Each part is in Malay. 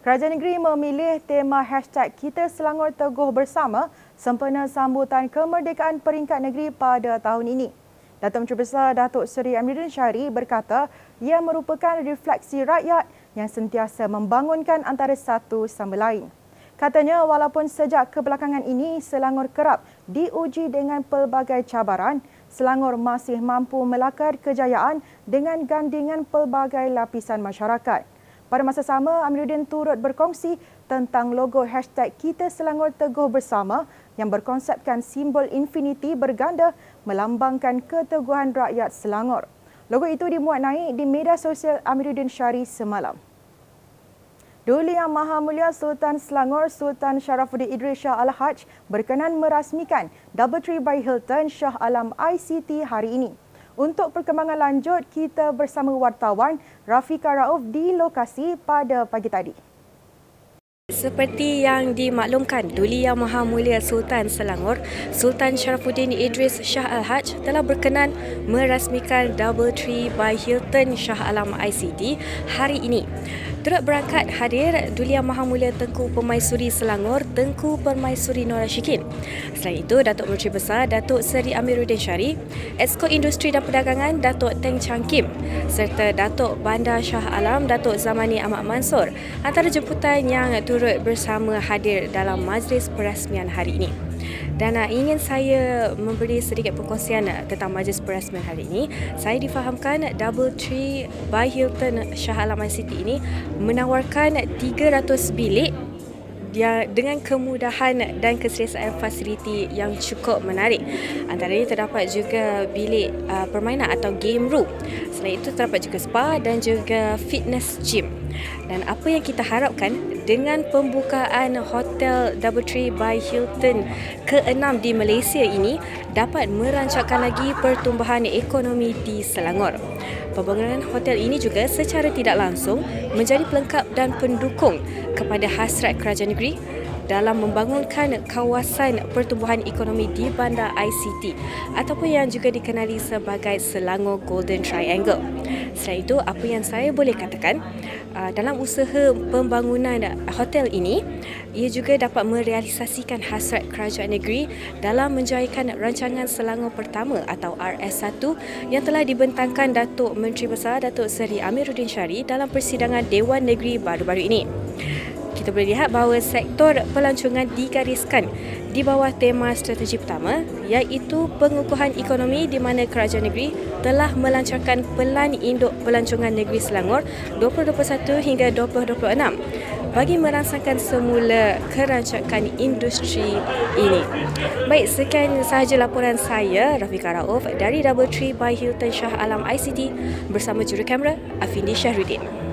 Kerajaan negeri memilih tema hashtag Kita Selangor Teguh Bersama sempena sambutan kemerdekaan peringkat negeri pada tahun ini. Datuk Menteri Besar Datuk Seri Amiruddin Syari berkata ia merupakan refleksi rakyat yang sentiasa membangunkan antara satu sama lain. Katanya walaupun sejak kebelakangan ini Selangor kerap diuji dengan pelbagai cabaran, Selangor masih mampu melakar kejayaan dengan gandingan pelbagai lapisan masyarakat. Pada masa sama, Amiruddin turut berkongsi tentang logo hashtag Kita Selangor Teguh Bersama yang berkonsepkan simbol infinity berganda melambangkan keteguhan rakyat Selangor. Logo itu dimuat naik di media sosial Amiruddin Syari semalam. Duli Yang Maha Mulia Sultan Selangor Sultan Sharafuddin Idris Shah Al-Haj berkenan merasmikan Doubletree by Hilton Shah Alam ICT hari ini. Untuk perkembangan lanjut, kita bersama wartawan Rafika Rauf di lokasi pada pagi tadi. Seperti yang dimaklumkan, Duli Yang Maha Mulia Sultan Selangor, Sultan Sharafuddin Idris Shah Al-Haj telah berkenan merasmikan Doubletree by Hilton Shah Alam ICT hari ini. Turut berangkat hadir Duli Yang Maha Mulia Tengku Permaisuri Selangor, Tengku Permaisuri Nora Syikin. Selain itu, Datuk Menteri Besar Datuk Seri Amiruddin Syari, Exco Industri dan Perdagangan Datuk Teng Chang Kim serta Datuk Bandar Shah Alam Datuk Zamani Ahmad Mansur antara jemputan yang turut bersama hadir dalam majlis perasmian hari ini. Dan uh, ingin saya memberi sedikit perkongsian uh, tentang majlis perasmian hari ini. Saya difahamkan Double Tree by Hilton Shah Alam City ini menawarkan 300 bilik dengan kemudahan dan keselesaan fasiliti yang cukup menarik. Antara ini terdapat juga bilik uh, permainan atau game room. Selain itu terdapat juga spa dan juga fitness gym. Dan apa yang kita harapkan dengan pembukaan Hotel Doubletree by Hilton ke-6 di Malaysia ini dapat merancangkan lagi pertumbuhan ekonomi di Selangor. Pembangunan hotel ini juga secara tidak langsung menjadi pelengkap dan pendukung kepada hasrat kerajaan negeri dalam membangunkan kawasan pertumbuhan ekonomi di bandar ICT ataupun yang juga dikenali sebagai Selangor Golden Triangle. Selain itu, apa yang saya boleh katakan uh, dalam usaha pembangunan hotel ini, ia juga dapat merealisasikan hasrat kerajaan negeri dalam menjayakan rancangan Selangor Pertama atau RS1 yang telah dibentangkan Datuk Menteri Besar Datuk Seri Amiruddin Syari dalam persidangan Dewan Negeri baru-baru ini kita boleh lihat bahawa sektor pelancongan digariskan di bawah tema strategi pertama iaitu pengukuhan ekonomi di mana kerajaan negeri telah melancarkan Pelan Induk Pelancongan Negeri Selangor 2021 hingga 2026 bagi merangsangkan semula kerancakan industri ini. Baik, sekian sahaja laporan saya, Rafika Rauf dari Doubletree by Hilton Shah Alam ICT bersama juru kamera Afindi Syahruddin.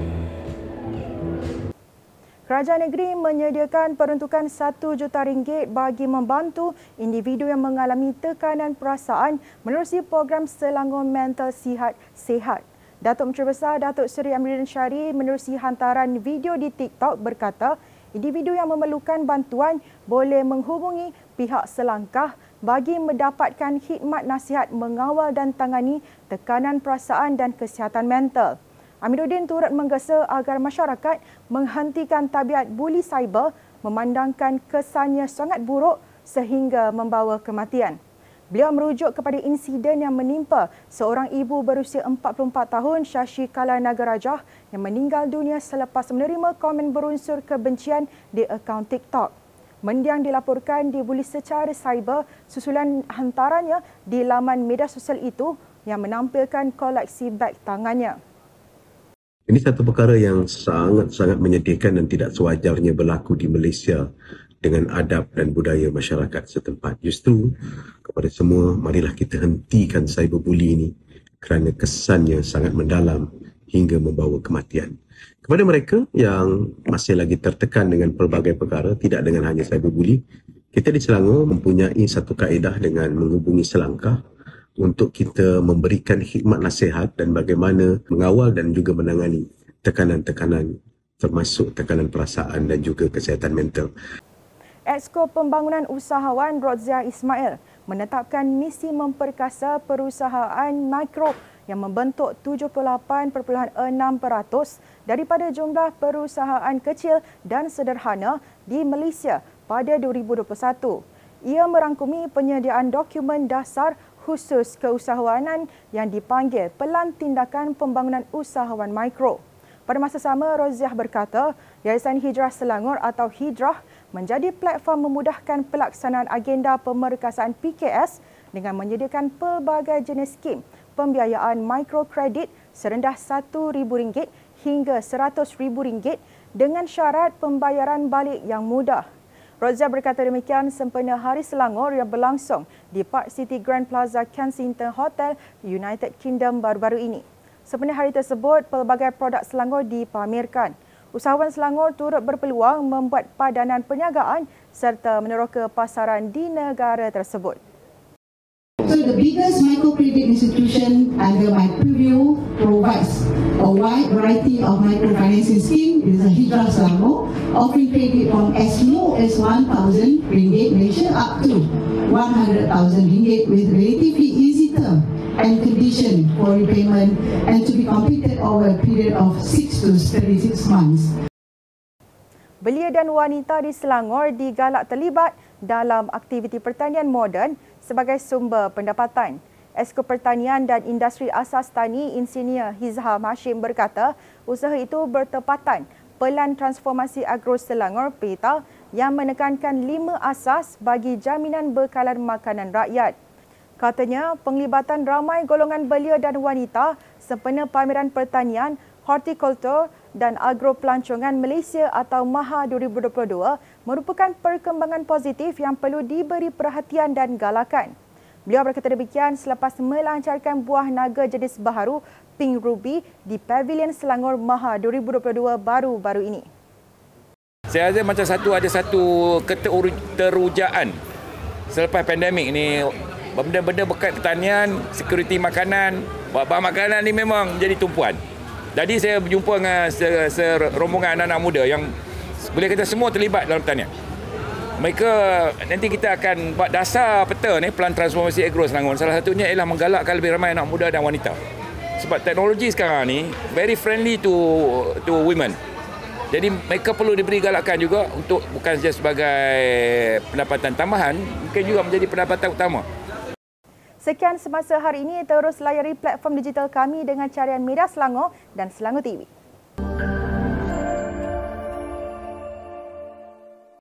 Kerajaan negeri menyediakan peruntukan RM1 juta ringgit bagi membantu individu yang mengalami tekanan perasaan menerusi program Selangor Mental Sihat Sehat. Datuk Menteri Besar Datuk Seri Amiruddin Syari menerusi hantaran video di TikTok berkata, individu yang memerlukan bantuan boleh menghubungi pihak selangkah bagi mendapatkan khidmat nasihat mengawal dan tangani tekanan perasaan dan kesihatan mental. Amiruddin turut menggesa agar masyarakat menghentikan tabiat buli cyber memandangkan kesannya sangat buruk sehingga membawa kematian. Beliau merujuk kepada insiden yang menimpa seorang ibu berusia 44 tahun Shashi Kala Nagarajah yang meninggal dunia selepas menerima komen berunsur kebencian di akaun TikTok. Mendiang dilaporkan dibuli secara cyber susulan hantarannya di laman media sosial itu yang menampilkan koleksi beg tangannya. Ini satu perkara yang sangat-sangat menyedihkan dan tidak sewajarnya berlaku di Malaysia dengan adab dan budaya masyarakat setempat. Justru kepada semua, marilah kita hentikan cyberbully ini kerana kesannya sangat mendalam hingga membawa kematian. Kepada mereka yang masih lagi tertekan dengan pelbagai perkara, tidak dengan hanya cyberbully, kita di Selangor mempunyai satu kaedah dengan menghubungi selangkah untuk kita memberikan khidmat nasihat dan bagaimana mengawal dan juga menangani tekanan-tekanan termasuk tekanan perasaan dan juga kesihatan mental. Exco Pembangunan Usahawan Rodzia Ismail menetapkan misi memperkasa perusahaan mikro yang membentuk 78.6% daripada jumlah perusahaan kecil dan sederhana di Malaysia pada 2021. Ia merangkumi penyediaan dokumen dasar khusus keusahawanan yang dipanggil Pelan Tindakan Pembangunan Usahawan Mikro. Pada masa sama, Roziah berkata, Yayasan Hijrah Selangor atau Hijrah menjadi platform memudahkan pelaksanaan agenda pemerkasaan PKS dengan menyediakan pelbagai jenis skim pembiayaan mikrokredit serendah RM1,000 hingga RM100,000 dengan syarat pembayaran balik yang mudah. Rozia berkata demikian sempena Hari Selangor yang berlangsung di Park City Grand Plaza Kensington Hotel United Kingdom baru-baru ini. Sepenuh hari tersebut, pelbagai produk Selangor dipamerkan. Usahawan Selangor turut berpeluang membuat padanan perniagaan serta meneroka pasaran di negara tersebut. So the biggest microcredit institution under my purview provides a wide variety of microfinancing scheme. It is a Hijrah Selangor, offering credit from as low as 1,000 ringgit Malaysia up to 100,000 ringgit with relatively easy term and condition for repayment and to be completed over a period of 6 to 36 months. Belia dan wanita di Selangor digalak terlibat dalam aktiviti pertanian moden sebagai sumber pendapatan. Esko Pertanian dan Industri Asas Tani Insinyur Hizham Hashim berkata, usaha itu bertepatan Pelan Transformasi Agro Selangor PETA yang menekankan lima asas bagi jaminan bekalan makanan rakyat. Katanya, penglibatan ramai golongan belia dan wanita sempena pameran pertanian, hortikultur dan agropelancongan Malaysia atau MAHA 2022 merupakan perkembangan positif yang perlu diberi perhatian dan galakan. Beliau berkata demikian selepas melancarkan buah naga jenis baharu Pink Ruby di Pavilion Selangor MAHA 2022 baru-baru ini. Saya rasa macam satu ada satu keterujaan selepas pandemik ni benda-benda bekat pertanian, security makanan, bahan makanan ni memang jadi tumpuan. Jadi saya berjumpa dengan serombongan anak-anak muda yang boleh kata semua terlibat dalam pertanian. Mereka nanti kita akan buat dasar peta ni pelan transformasi agro Selangor. Salah satunya ialah menggalakkan lebih ramai anak muda dan wanita. Sebab teknologi sekarang ni very friendly to to women. Jadi mereka perlu diberi galakan juga untuk bukan saja sebagai pendapatan tambahan, mungkin juga menjadi pendapatan utama. Sekian semasa hari ini, terus layari platform digital kami dengan carian Media Selangor dan Selangor TV.